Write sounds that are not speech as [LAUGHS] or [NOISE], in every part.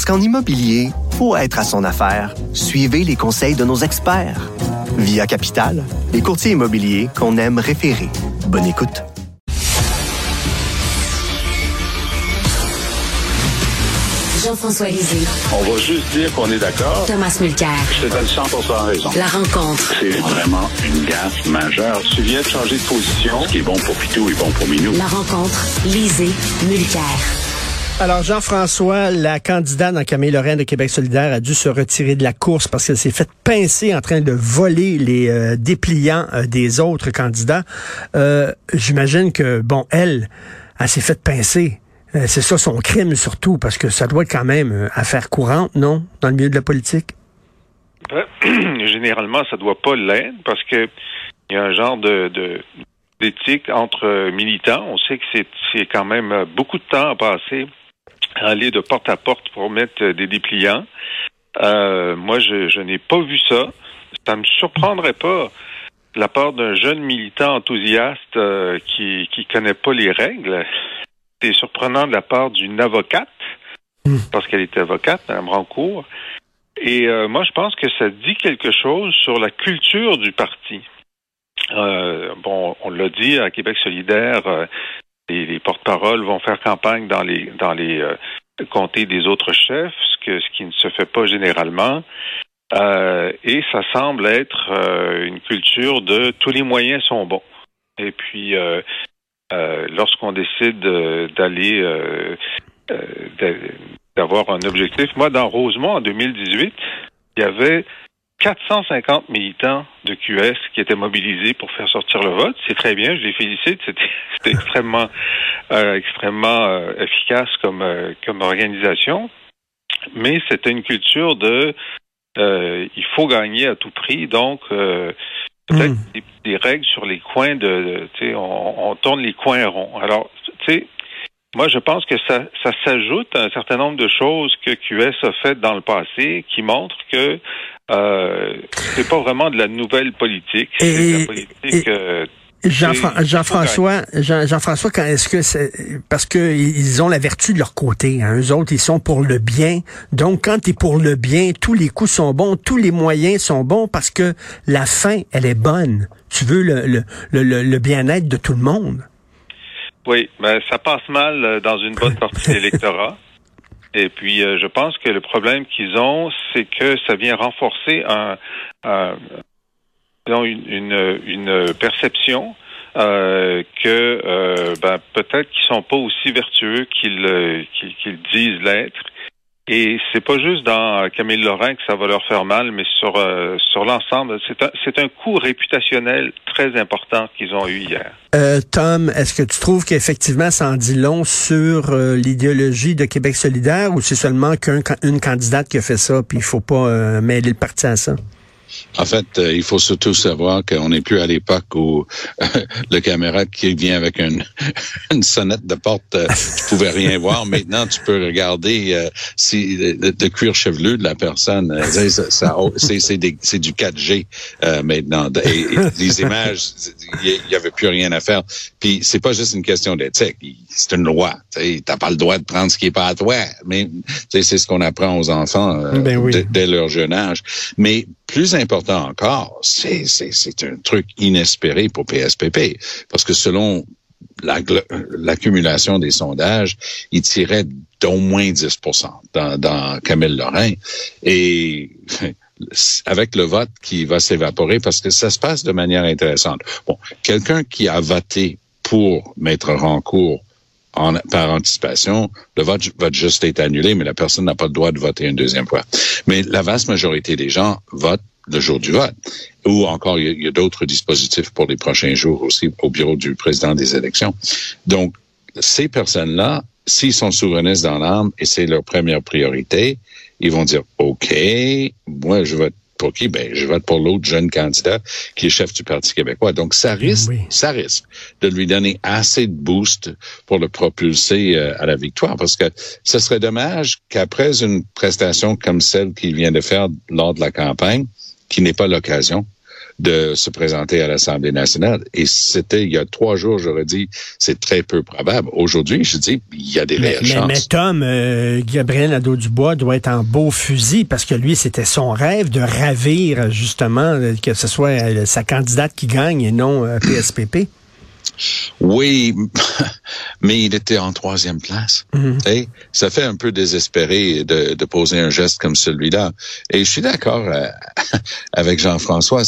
Parce qu'en immobilier, pour être à son affaire, suivez les conseils de nos experts. Via Capital, les courtiers immobiliers qu'on aime référer. Bonne écoute. Jean-François Lisée, On va juste dire qu'on est d'accord. Thomas Mulcair. Je te donne 100 raison. La rencontre. C'est vraiment une gaffe majeure. Tu viens de changer de position. Ce qui est bon pour Pitou est bon pour Minou. La rencontre. Lisée. Mulcair. Alors, Jean-François, la candidate dans Camille Lorraine de Québec solidaire a dû se retirer de la course parce qu'elle s'est faite pincer en train de voler les euh, dépliants euh, des autres candidats. Euh, J'imagine que, bon, elle, elle s'est faite pincer. C'est ça son crime surtout, parce que ça doit être quand même affaire courante, non, dans le milieu de la politique? Ben, [CLEARS THROAT] généralement, ça doit pas l'être parce que il y a un genre de, de- d'éthique entre militants. On sait que c'est, quand même beaucoup de temps à passer aller de porte à porte pour mettre euh, des dépliants. Euh, moi, je, je n'ai pas vu ça. Ça me surprendrait pas de la part d'un jeune militant enthousiaste euh, qui qui connaît pas les règles. C'est surprenant de la part d'une avocate parce qu'elle était avocate, Mme Rancourt. Et euh, moi, je pense que ça dit quelque chose sur la culture du parti. Euh, bon, on l'a dit à Québec solidaire, euh, les, les porte-paroles vont faire campagne dans les dans les euh, comtés des autres chefs, ce qui ne se fait pas généralement. Euh, et ça semble être euh, une culture de tous les moyens sont bons. Et puis, lorsqu'on décide d'aller d'a- d'avoir un objectif, moi, dans Rosemont, en 2018, il y avait 450 militants de QS qui étaient mobilisés pour faire sortir le vote. C'est très bien, je les félicite. [LAUGHS] C'était extrêmement, euh, extrêmement euh, efficace comme, euh, comme organisation. Mais c'était une culture de euh, il faut gagner à tout prix, donc euh, peut-être Mm. des, des règles sur les coins de, on, on tourne les coins ronds. Alors, tu sais, moi, je pense que ça, ça s'ajoute à un certain nombre de choses que QS a faites dans le passé qui montrent que euh, c'est pas vraiment de la nouvelle politique, c'est de Et- la politique. euh, Jean-François, Jean- Jean-François, quand est-ce que c'est parce que ils ont la vertu de leur côté, hein, eux autres, ils sont pour le bien. Donc, quand tu es pour le bien, tous les coups sont bons, tous les moyens sont bons parce que la fin, elle est bonne. Tu veux le, le, le, le- bien-être de tout le monde. Oui, mais ça passe mal euh, dans une bonne partie de l'électorat. [LAUGHS] Et puis, euh, je pense que le problème qu'ils ont, c'est que ça vient renforcer une, perception euh, que euh, ben, peut-être qu'ils sont pas aussi vertueux qu'ils disent l'être. Et c'est pas juste dans Camille Lorrain que ça va leur faire mal, mais sur euh, sur l'ensemble, c'est un c'est un coup réputationnel très important qu'ils ont eu hier. Euh, Tom, est-ce que tu trouves qu'effectivement ça en dit long sur euh, l'idéologie de Québec solidaire ou c'est seulement qu'une candidate qui a fait ça, puis il faut pas euh, mêler le parti à ça? En fait, euh, il faut surtout savoir qu'on n'est plus à l'époque où euh, le caméra qui vient avec une, [LAUGHS] une sonnette de porte, euh, tu pouvais rien voir. Maintenant, tu peux regarder euh, si le, le cuir chevelu de la personne. euh, c'est- du 4G euh, maintenant. Et les images, il y avait plus rien à faire. Puis c'est pas juste une question d'éthique, c'est une loi. Tu n'as pas le droit de prendre ce qui est pas à toi. Mais c'est ce qu'on apprend aux enfants euh, Ben oui. dès- leur jeune âge. Mais plus important encore, c'est c'est- c'est un truc inespéré pour PSPP. Parce que selon l'accumulation des sondages, il tirait d'au moins 10 dans, dans Camille Lorrain. Et avec le vote qui va s'évaporer, parce que ça se passe de manière intéressante. Bon, quelqu'un qui a voté pour Maître Rancourt en, par anticipation, le vote va juste être annulé, mais la personne n'a pas le droit de voter une deuxième fois. Mais la vaste majorité des gens votent le jour du vote. Ou encore, il y a, il y a d'autres dispositifs pour les prochains jours aussi au bureau du président des élections. Donc, ces personnes-là, s'ils sont souverainistes dans l'âme et c'est leur première priorité, ils vont dire, OK, moi, je vote pour qui? Ben, je vote pour l'autre jeune candidat qui est chef du Parti québécois. Donc, ça risque, Oui. ça risque de lui donner assez de boost pour le propulser euh, à la victoire. Parce que ce serait dommage qu'après une prestation comme celle qu'il vient de faire lors de la campagne, qui n'est pas l'occasion, de se présenter à l'Assemblée nationale. Et c'était il y a trois jours, j'aurais dit, c'est très peu probable. Aujourd'hui, je dis, il y a des Mais, réelles mais, chances. mais Tom, euh, Gabriel Nadeau-Dubois doit être en beau fusil parce que lui, c'était son rêve de ravir, justement, euh, que ce soit euh, sa candidate qui gagne et non euh, PSPP. Oui, [LAUGHS] mais il était en troisième place. Mhm. Tu sais, Ça fait un peu désespéré de, de poser un geste comme celui-là. Et je suis d'accord euh, [LAUGHS] avec Jean-François.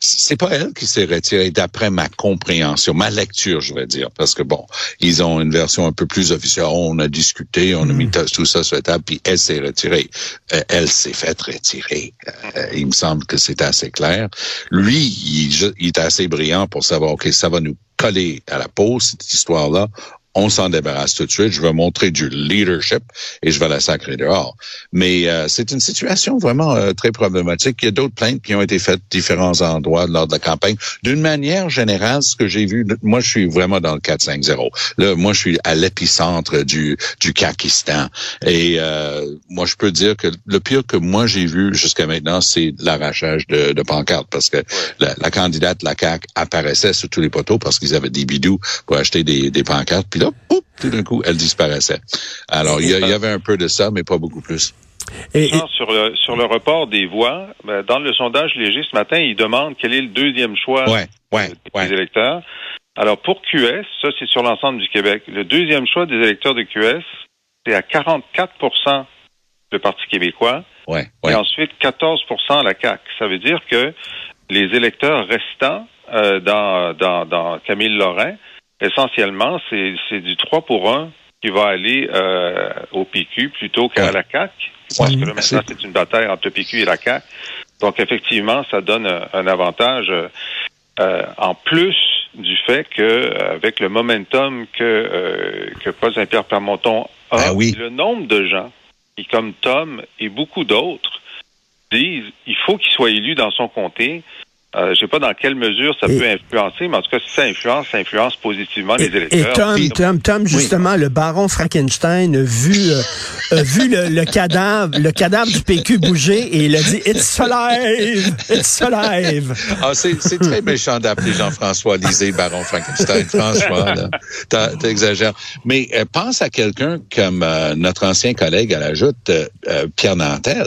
C'est- pas elle qui s'est retirée d'après ma compréhension, ma lecture, je vais dire, parce que bon, ils ont une version un peu plus officielle. On a discuté, on a mis tout ça sur la table, puis elle s'est retirée. Euh, elle s'est faite retirer. Euh, il me semble que c'est assez clair. Lui, il, il est assez brillant pour savoir, ok, ça va nous coller à la peau cette histoire-là. On s'en débarrasse tout de suite. Je vais montrer du leadership et je vais la sacrer dehors. Mais euh, c'est une situation vraiment euh, très problématique. Il y a d'autres plaintes qui ont été faites à différents endroits lors de la campagne. D'une manière générale, ce que j'ai vu, moi, je suis vraiment dans le 4-5-0. Là, moi, je suis à l'épicentre du du Kakistan. Et euh, moi, je peux dire que le pire que moi j'ai vu jusqu'à maintenant, c'est l'arrachage de, de pancartes parce que la, la candidate, la CAQ, apparaissait sur tous les poteaux parce qu'ils avaient des bidous pour acheter des, des pancartes. Puis là, tout d'un coup, elle disparaissait. Alors, il y, avait un peu de ça, mais pas beaucoup plus. Et, et- Non, sur le sur le report des voix, ben, dans le sondage léger ce matin, il demande quel est le deuxième choix Ouais, ouais, des ouais. électeurs. Alors pour QS, ça c'est sur l'ensemble du Québec. Le deuxième choix des électeurs de QS, c'est à 44% le Parti québécois Ouais, et ensuite 14% la CAQ. Ça veut dire que les électeurs restants euh, dans, dans, dans Camille Lorrain, essentiellement, c'est du 3 pour 1 qui va aller euh, au PQ plutôt qu'à la CAQ. Parce que là, maintenant, c'est- une bataille entre le PQ et la CAQ. Donc, effectivement, ça donne un, un avantage euh, en plus du fait que avec le momentum que, euh, que Paul Saint-Pierre Plamondon a, Ben oui. le nombre de gens qui, comme Tom et beaucoup d'autres, disent il faut qu'il soit élu dans son comté. Euh, je sais pas dans quelle mesure ça Et- peut influencer, mais en tout cas, si ça influence, ça influence positivement les et, et électeurs. Tom, Tom, Tom, justement, le baron Frankenstein a vu, euh, a vu le, le cadavre, le cadavre du PQ bouger et il a dit It's alive! It's alive! Ah, c'est, c'est très méchant d'appeler Jean-François Lisée Baron Frankenstein. Franchement, là, t'as- t'exagères. Mais euh, pense à quelqu'un comme euh, notre ancien collègue à la joute, euh, euh, Pierre Nantel.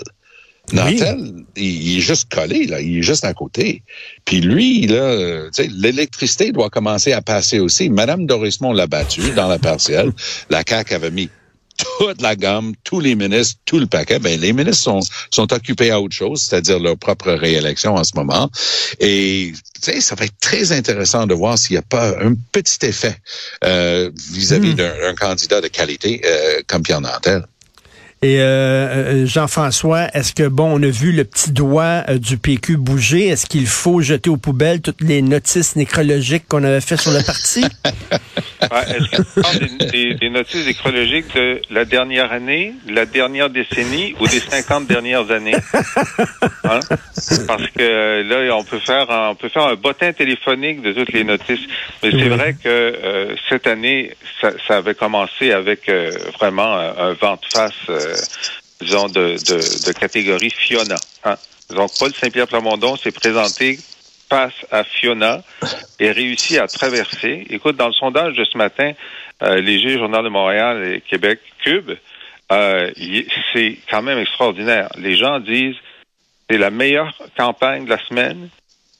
Nantel, il, il est juste collé, là, il est juste à côté. Puis lui, là, l'électricité doit commencer à passer aussi. Madame Dorismont l'a battu dans la partielle. La CAQ avait mis toute la gamme, tous les ministres, tout le paquet. Ben, les ministres sont, sont occupés à autre chose, c'est-à-dire leur propre réélection en ce moment. Et ça va être très intéressant de voir s'il n'y a pas un petit effet euh, vis-à-vis Hmm. d'un d'un candidat de qualité euh, comme Pierre Nantel. Et euh, euh, Jean-François, est-ce que, bon, on a vu le petit doigt euh, du PQ bouger? Est-ce qu'il faut jeter aux poubelles toutes les notices nécrologiques qu'on avait fait sur le parti? Ouais, [LAUGHS] Est-ce que tu parles des, des- des notices écologiques de la dernière année, de la dernière décennie ou des 50 dernières années? [LAUGHS] Hein? Parce que là, on peut faire un, on peut faire un bottin téléphonique de toutes les notices. Mais c'est vrai que euh, cette année, ça, ça avait commencé avec vraiment un, un vent de face, disons, de, catégorie Fiona. Hein? Donc, Paul Saint-Pierre Plamondon s'est présenté face à Fiona et réussi à traverser. Écoute, dans le sondage de ce matin, euh, Léger, Journal de Montréal et Québec, Cube, euh, c'est quand même extraordinaire. Les gens disent c'est la meilleure campagne de la semaine.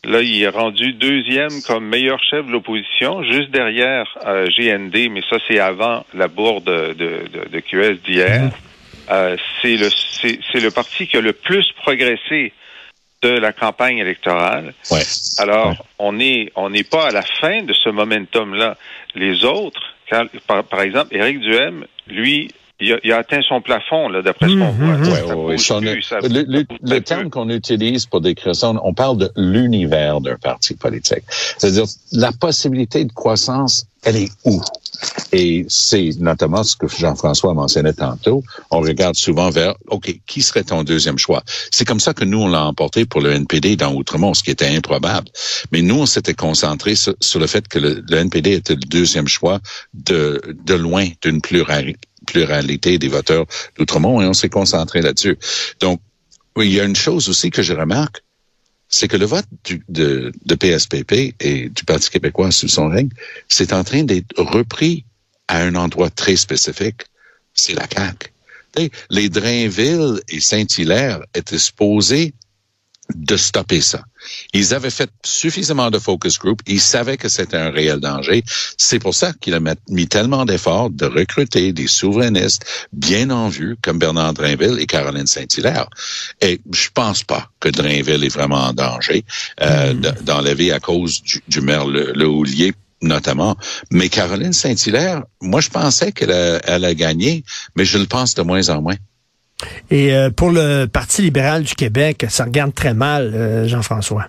Là, il est rendu deuxième comme meilleur chef de l'opposition, juste derrière euh, GND, mais ça, c'est avant la bourde de, de, de QS d'hier. Euh, c'est le c'est c'est le parti qui a le plus progressé de la campagne électorale. Ouais. Alors, Ouais. on est on n'est pas à la fin de ce momentum-là. Les autres, quand- par, par exemple, Éric Duhem, lui, il a, il a atteint son plafond, là, d'après ce qu'on Mhm, voit. plus, ça- le terme qu'on utilise pour décrire ça, on parle de l'univers d'un parti politique. C'est-à-dire, la possibilité de croissance, elle est où? Et c'est notamment ce que Jean-François mentionnait tantôt. On regarde souvent vers, OK, qui serait ton deuxième choix? C'est comme ça que nous, on l'a emporté pour le NPD dans Outremont, ce qui était improbable. Mais nous, on s'était concentré sur, le fait que le, NPD était le deuxième choix de, de loin d'une pluralité des voteurs d'Outremont et on s'est concentré là-dessus. Donc, il y a une chose aussi que je remarque, c'est que le vote de PSPP et du Parti québécois sous son règne, c'est en train d'être repris à un endroit très spécifique. C'est la CAQ. Les Drainville et Saint-Hilaire étaient supposés de stopper ça. Ils avaient fait suffisamment de focus group, ils savaient que c'était un réel danger. C'est pour ça qu'il a mis tellement d'efforts de recruter des souverainistes bien en vue comme Bernard Drainville et Caroline Saint-Hilaire. Et je pense pas que Drainville est vraiment en danger euh, dans la vie à cause du, maire Le, le Houlier notamment. Mais Caroline Saint-Hilaire, moi, je pensais qu'elle elle a gagné, mais je le pense de moins en moins. Et euh, pour le Parti libéral du Québec, ça regarde très mal, euh, Jean-François.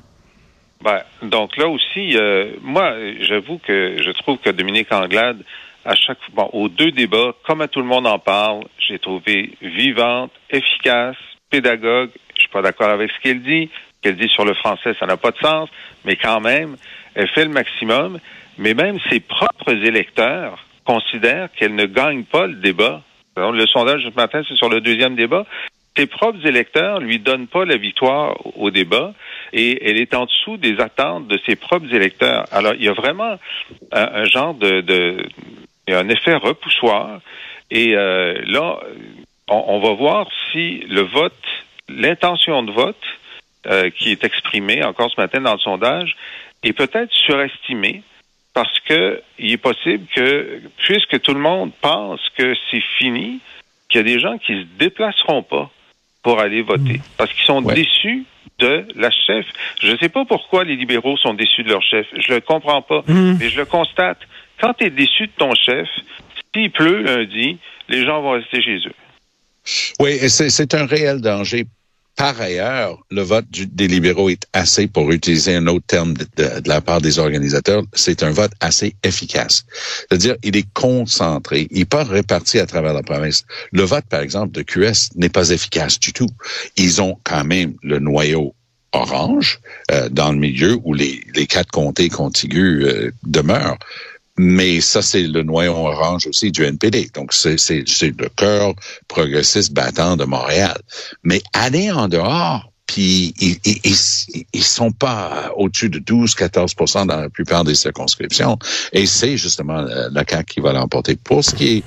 Ben, donc là aussi, euh, moi, j'avoue que je trouve que Dominique Anglade, à chaque bon, aux deux débats, comme à tout le monde en parle, j'ai trouvé vivante, efficace, pédagogue. Je suis pas d'accord avec ce qu'elle dit. Ce qu'elle dit sur le français, ça n'a pas de sens, mais quand même, elle fait le maximum. Mais même ses propres électeurs considèrent qu'elle ne gagne pas le débat le sondage ce matin, c'est sur le deuxième débat. Ses propres électeurs lui donnent pas la victoire au débat et elle est en dessous des attentes de ses propres électeurs. Alors, il y a vraiment un, genre de, de un effet repoussoir. Et euh, là, on, va voir si le vote, l'intention de vote euh, qui est exprimée encore ce matin dans le sondage est peut-être surestimée parce que il est possible que, puisque tout le monde pense que c'est fini, qu'il y a des gens qui se déplaceront pas pour aller voter hmm. parce qu'ils sont déçus de la chef. Je ne sais pas pourquoi les libéraux sont déçus de leur chef. Je le comprends pas, hmm. mais je le constate. Quand tu es déçu de ton chef, s'il pleut lundi, les gens vont rester chez eux. Oui, c'est un réel danger par ailleurs, le vote des libéraux est assez, pour utiliser un autre terme de, la part des organisateurs, c'est un vote assez efficace. C'est-à-dire, il est concentré, il n'est pas réparti à travers la province. Le vote, par exemple, de QS n'est pas efficace du tout. Ils ont quand même le noyau orange euh, dans le milieu où les, quatre comtés contigus euh, demeurent. Mais ça, c'est le noyau orange aussi du NPD. Donc, c'est le cœur progressiste battant de Montréal. Mais aller en dehors, puis ils, ils, ils, sont pas au-dessus de 12-14 dans la plupart des circonscriptions. Et c'est justement la CAQ qui va l'emporter. Pour ce qui est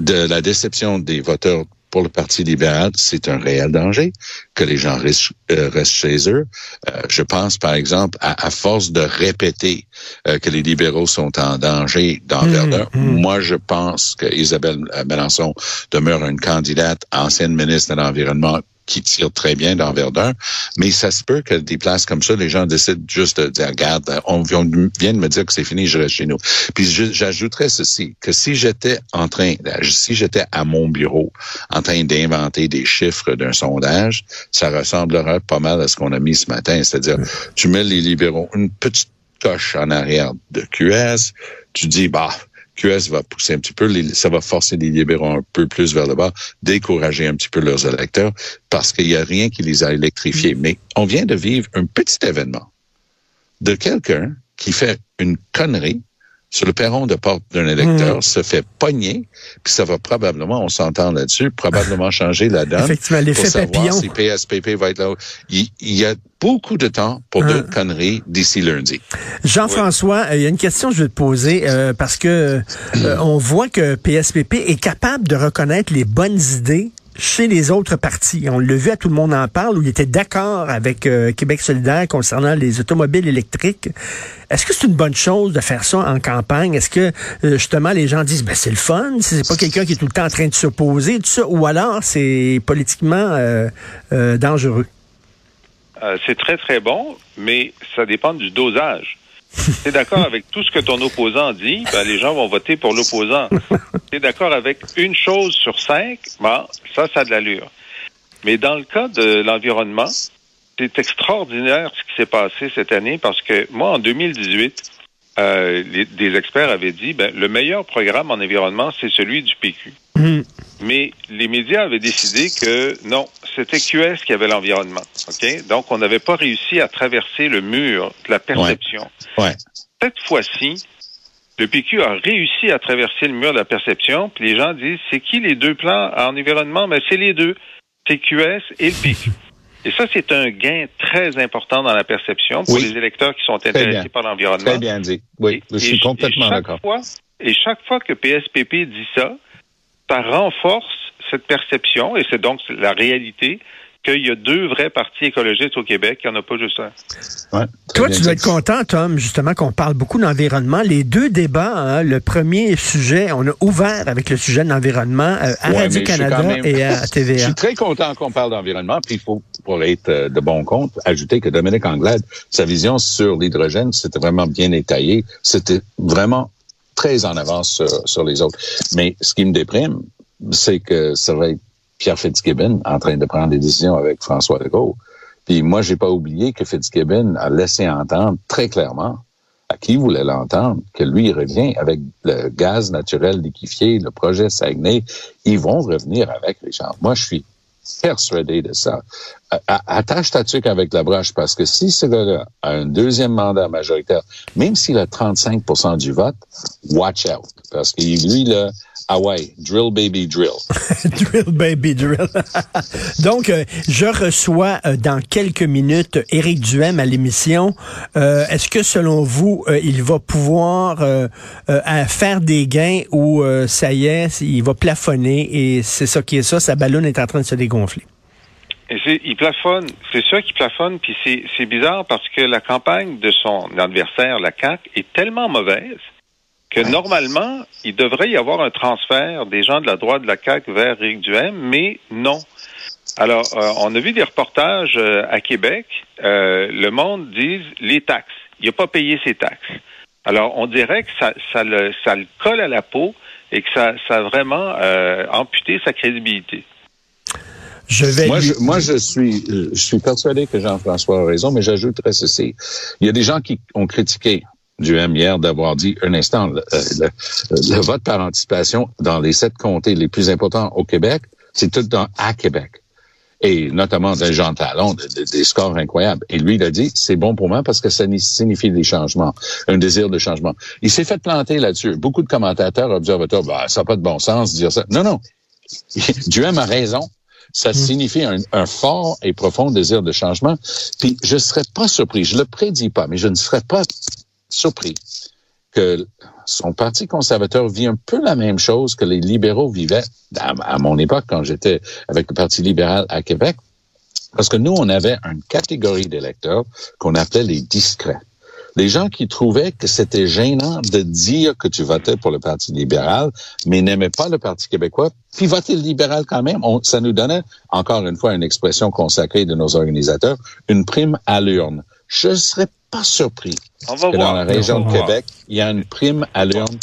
de la déception des voteurs pour le Parti libéral, c'est un réel danger que les gens restent, euh, chez eux. Euh, je pense, par exemple, à, force de répéter euh, que les libéraux sont en danger dans mmh, Verdun, mmh. moi, je pense que Isabelle Mélenchon demeure une candidate, ancienne ministre de l'Environnement, qui tire très bien dans Verdun, mais ça se peut que des places comme ça, les gens décident juste de dire, regarde, on vient de me dire que c'est fini, je reste chez nous. Puis j'ajouterais ceci, que si j'étais en train, si j'étais à mon bureau en train d'inventer des chiffres d'un sondage, ça ressemblerait pas mal à ce qu'on a mis ce matin, c'est-à-dire, tu mets les libéraux une petite coche en arrière de QS, tu dis, bah, QS va pousser un petit peu, ça va forcer les libéraux un peu plus vers le bas, décourager un petit peu leurs électeurs, parce qu'il n'y a rien qui les a électrifiés. Mm. Mais on vient de vivre un petit événement de quelqu'un qui fait une connerie sur le perron de porte d'un électeur, hmm. se fait pogner, puis ça va probablement, on s'entend là-dessus, probablement [LAUGHS] changer la donne. Effectivement, l'effet papillon. si PSPP va être là. Il, y a beaucoup de temps pour ah. d'autres conneries d'ici lundi. Jean-François, euh, il y a une question que je vais te poser euh, parce que euh, on voit que PSPP est capable de reconnaître les bonnes idées chez les autres partis. On l'a vu, à tout le monde en parle, où il était d'accord avec euh, Québec solidaire concernant les automobiles électriques. Est-ce que c'est une bonne chose de faire ça en campagne? Est-ce que euh, justement les gens disent ben c'est le fun, c'est pas quelqu'un qui est tout le temps en train de s'opposer, tout ça, ou alors c'est politiquement euh, dangereux? c'est très très bon, mais ça dépend du dosage. [LAUGHS] Tu es d'accord avec tout ce que ton opposant dit, ben, les gens vont voter pour l'opposant. [LAUGHS] Tu es d'accord avec une chose sur cinq, ben, ça, ça a de l'allure. Mais dans le cas de l'environnement, c'est extraordinaire ce qui s'est passé cette année parce que moi, en 2018, euh, les- des experts avaient dit, ben, le meilleur programme en environnement, c'est celui du PQ. Mhm. Mais les médias avaient décidé que non, c'était QS qui avait l'environnement. OK? Donc, on n'avait pas réussi à traverser le mur de la perception. Ouais. Cette fois-ci, le PQ a réussi à traverser le mur de la perception, puis les gens disent, c'est qui les deux plans en environnement? Ben, c'est les deux. C'est QS et le PQ. Et ça, c'est un gain très important dans la perception pour Oui. les électeurs qui sont intéressés par l'environnement. Très bien dit. Oui, Et- je suis et- complètement d'accord. Et chaque fois que PSPP dit ça, ça renforce cette perception, et c'est donc la réalité, qu'il y a deux vrais partis écologistes au Québec, il n'y en a pas juste un. Ouais, Toi, tu dois être content, Tom, justement, qu'on parle beaucoup d'environnement. Les deux débats, hein, le premier sujet, on a ouvert avec le sujet de l'environnement euh, à Ouais, je Radio-Canada même- et à [LAUGHS] Je TVA. suis très content qu'on parle d'environnement, puis il faut, pour être euh, de bon compte, ajouter que Dominique Anglade, sa vision sur l'hydrogène, c'était vraiment bien étayé. C'était vraiment très en avance sur, les autres. Mais ce qui me déprime, c'est que ça va être Pierre Fitzgibbon en train de prendre des décisions avec François Legault. Puis moi, j'ai pas oublié que Fitzgibbon a laissé entendre très clairement à qui voulait l'entendre que lui il revient avec le gaz naturel liquéfié, le projet Saguenay. Ils vont revenir avec, Richard. Moi, je suis persuadé de ça. Attache ta tuque avec la broche parce que si ce gars-là a un deuxième mandat majoritaire, même s'il a 35% du vote, watch out. Parce que lui, là, ah ouais, drill baby drill. [LAUGHS] drill, baby, drill. [LAUGHS] Donc, euh, je reçois euh, dans quelques minutes Éric Duhem à l'émission. Euh, Est-ce que, selon vous, euh, il va pouvoir euh, euh, faire des gains ou euh, ça y est, il va plafonner et c'est ça qui est ça, sa ballonne est en train de se dégonfler? Et c'est, il plafonne, c'est sûr qu'il plafonne, puis c'est, c'est bizarre parce que la campagne de son adversaire, la CAQ, est tellement mauvaise que normalement, il devrait y avoir un transfert des gens de la droite de la CAQ vers Éric Duhem, mais non. Alors, euh, on a vu des reportages euh, à Québec. euh, le monde dit les taxes. Il n'a pas payé ses taxes. Alors, on dirait que ça, ça, le, ça le colle à la peau et que ça, ça a vraiment euh, amputé sa crédibilité. Je vais Moi, lui- je, moi, je suis, euh, je suis persuadé que Jean-François a raison, mais j'ajouterais ceci. Il y a des gens qui ont critiqué du M hier d'avoir dit un instant, le, euh, le- le vote par anticipation dans les sept comtés les plus importants au Québec, c'est tout dans à Québec. Et notamment d'un Jean Talon, de- de- des scores incroyables. Et lui, il a dit, c'est bon pour moi parce que ça ni- signifie des changements, un désir de changement. Il s'est fait planter là-dessus. Beaucoup de commentateurs, observateurs, bah, ça n'a pas de bon sens de dire ça. Non, non. [LAUGHS] Duhem a raison. Ça signifie un, un fort et profond désir de changement. Puis je serais pas surpris, je le prédis pas, mais je ne serais pas surpris que son parti conservateur vit un peu la même chose que les libéraux vivaient à, mon époque quand j'étais avec le Parti libéral à Québec. Parce que nous, on avait une catégorie d'électeurs qu'on appelait les discrets. Les gens qui trouvaient que c'était gênant de dire que tu votais pour le Parti libéral, mais n'aimaient pas le Parti québécois, puis voter libéral quand même. Ça nous donnait, encore une fois, une expression consacrée de nos organisateurs, une prime à l'urne. Je ne serais pas surpris On va que dans la région On de. Québec, il y a une prime à l'urne